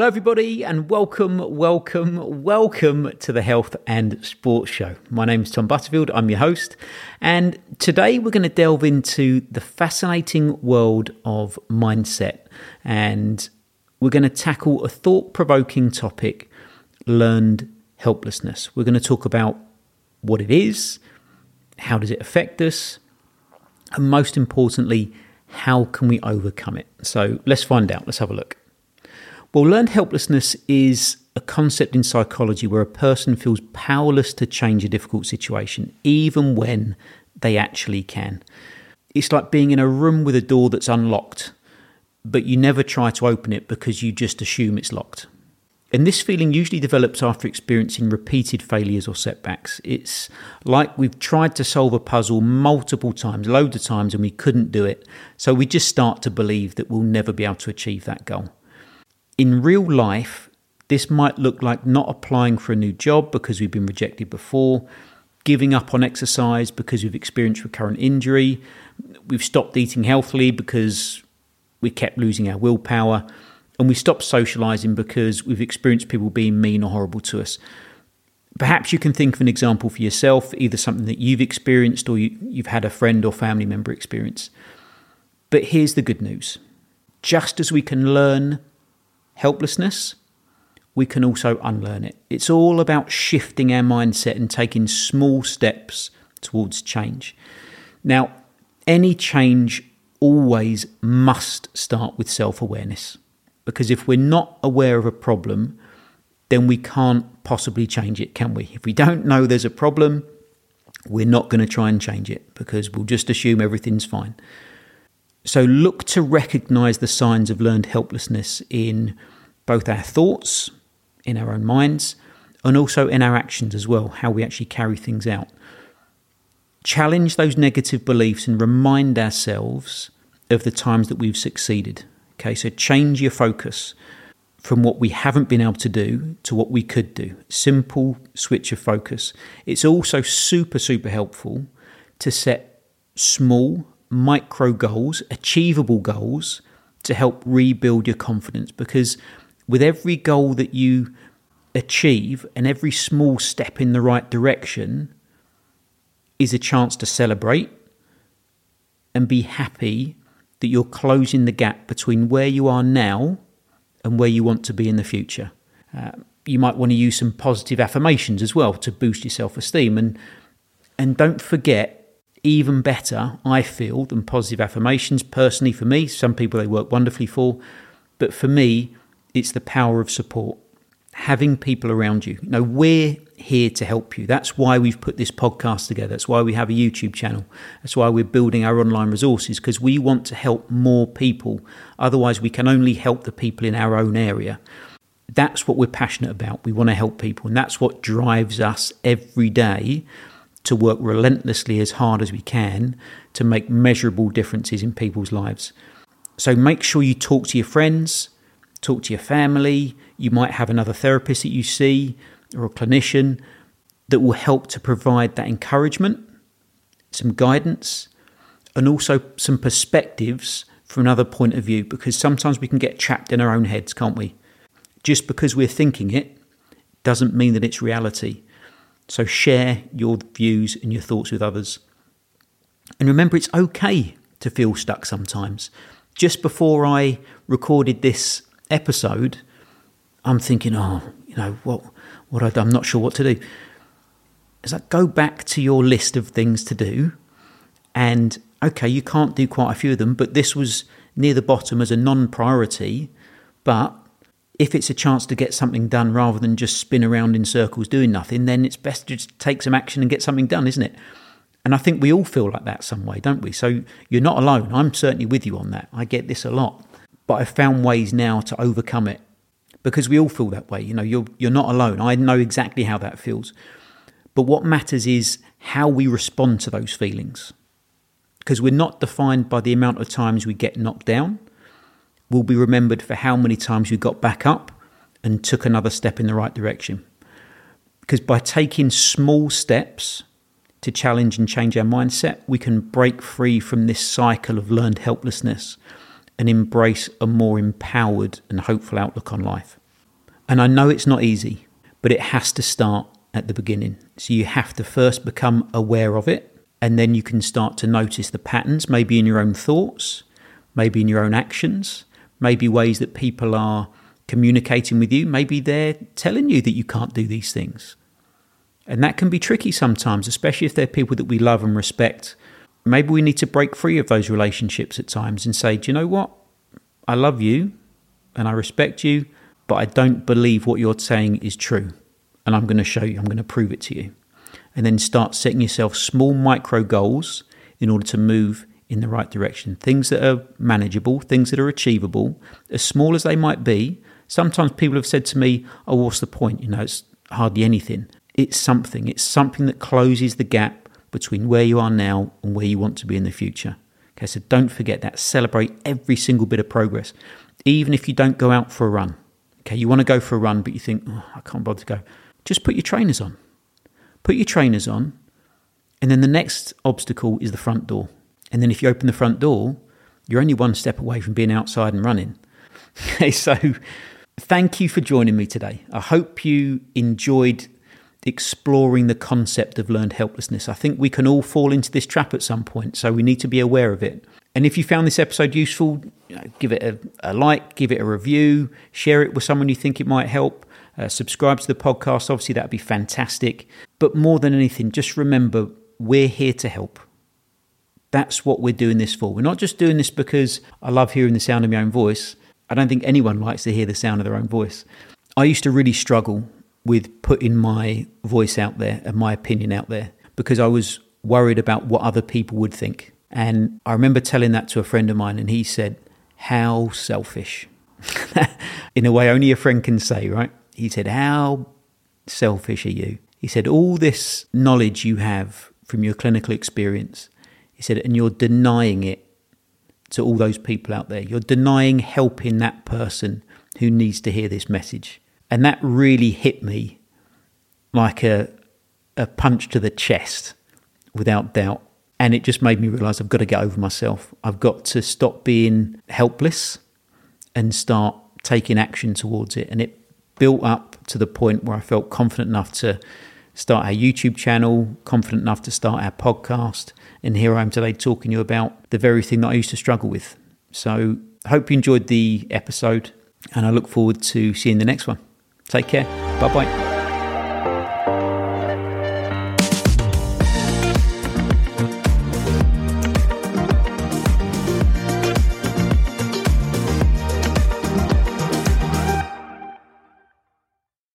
Hello, everybody, and welcome, welcome, welcome to the Health and Sports Show. My name is Tom Butterfield, I'm your host, and today we're going to delve into the fascinating world of mindset and we're going to tackle a thought provoking topic learned helplessness. We're going to talk about what it is, how does it affect us, and most importantly, how can we overcome it? So let's find out. Let's have a look. Well, learned helplessness is a concept in psychology where a person feels powerless to change a difficult situation, even when they actually can. It's like being in a room with a door that's unlocked, but you never try to open it because you just assume it's locked. And this feeling usually develops after experiencing repeated failures or setbacks. It's like we've tried to solve a puzzle multiple times, loads of times, and we couldn't do it. So we just start to believe that we'll never be able to achieve that goal. In real life, this might look like not applying for a new job because we've been rejected before, giving up on exercise because we've experienced recurrent injury, we've stopped eating healthily because we kept losing our willpower, and we stopped socializing because we've experienced people being mean or horrible to us. Perhaps you can think of an example for yourself, either something that you've experienced or you, have had a friend or family member experience. But here's the good news just as we can learn helplessness, we can also unlearn it. It's all about shifting our mindset and taking small steps towards change. Now, any change always must start with self awareness because if we're not aware of a problem, then we can't possibly change it, can we? If we don't know there's a problem, we're not going to try and change it because we'll just assume everything's fine. So look to recognize the signs of learned helplessness in both our thoughts, in our own minds, and also in our actions as well, how we actually carry things out. Challenge those negative beliefs and remind ourselves of the times that we've succeeded. Okay, so change your focus from what we haven't been able to do to what we could do. Simple switch of focus. It's also super, super helpful to set small micro goals, achievable goals to help rebuild your confidence because with every goal that you achieve and every small step in the right direction is a chance to celebrate and be happy that you're closing the gap between where you are now and where you want to be in the future. Uh, you might want to use some positive affirmations as well to boost your self esteem. And, and don't forget even better, I feel, than positive affirmations. Personally, for me, some people they work wonderfully for, but for me, it's the power of support. Having people around you. You know, we're here to help you. That's why we've put this podcast together. That's why we have a YouTube channel. That's why we're building our online resources because we want to help more people. Otherwise, we can only help the people in our own area. That's what we're passionate about. We want to help people, and that's what drives us every day to work relentlessly as hard as we can to make measurable differences in people's lives. So make sure you talk to your friends, talk to your family. You might have another therapist that you see or a clinician that will help to provide that encouragement, some guidance, and also some perspectives from another point of view because sometimes we can get trapped in our own heads, can't we? Just because we're thinking it doesn't mean that it's reality. So share your views and your thoughts with others. And remember, it's okay to feel stuck sometimes. Just before I recorded this episode, I'm thinking, oh, you know, what, what I, I'm not sure what to do. Is like go back to your list of things to do, and okay, you can't do quite a few of them, but this was near the bottom as a non-priority. But if it's a chance to get something done rather than just spin around in circles doing nothing, then it's best to just take some action and get something done, isn't it? And I think we all feel like that some way, don't we? So you're not alone. I'm certainly with you on that. I get this a lot. But I've found ways now to overcome it because we all feel that way. You know, you're, you're not alone. I know exactly how that feels. But what matters is how we respond to those feelings. Because we're not defined by the amount of times we get knocked down We'll be remembered for how many times we got back up and took another step in the right direction. Because by taking small steps to challenge and change our mindset, we can break free from this cycle of learned helplessness and embrace a more empowered and hopeful outlook on life. And I know it's not easy, but it has to start at the beginning. So you have to first become aware of it, and then you can start to notice the patterns, maybe in your own thoughts, maybe in your own actions, maybe ways that people are communicating with you, maybe they're telling you that you can't do these things. And that can be tricky sometimes, especially if they're people that we love and respect. Maybe we need to break free of those relationships at times and say, do you know what? I love you and I respect you, but I don't believe what you're saying is true. And I'm going to show you, I'm going to prove it to you. And then start setting yourself small micro goals in order to move in the right direction. Things that are manageable, things that are achievable, as small as they might be. Sometimes people have said to me, Oh, what's the point? You know, it's hardly anything. It's something. It's something that closes the gap between where you are now and where you want to be in the future. Okay, so don't forget that. Celebrate every single bit of progress, even if you don't go out for a run. Okay, you want to go for a run, but you think, oh, I can't bother to go. Just put your trainers on. Put your trainers on, and then the next obstacle is the front door. And then if you open the front door, you're only one step away from being outside and running. Okay, so thank you for joining me today. I hope you enjoyed exploring the concept of learned helplessness. I think we can all fall into this trap at some point, so we need to be aware of it. And if you found this episode useful, you know, give it a, a, like, give it a review, share it with someone you think it might help. Uh, subscribe to the podcast, obviously, that'd be fantastic. But more than anything, just remember we're here to help. That's what we're doing this for. We're not just doing this because I love hearing the sound of my own voice. I don't think anyone likes to hear the sound of their own voice. I used to really struggle with putting my voice out there and my opinion out there because I was worried about what other people would think. And I remember telling that to a friend of mine, and he said, How selfish. In a way, only a friend can say, right? He said, How selfish are you? He said, All this knowledge you have from your clinical experience, he said, and you're denying it to all those people out there. You're denying helping that person who needs to hear this message. And that really hit me like a, a punch to the chest, without doubt. And it just made me realize I've got to get over myself. I've got to stop being helpless and start taking action towards it. And it built up to the point where I felt confident enough to start our YouTube channel, confident enough to start our podcast. And here I am today talking to you about the very thing that I used to struggle with. So, hope you enjoyed the episode, and I look forward to seeing the next one. Take care. Bye bye.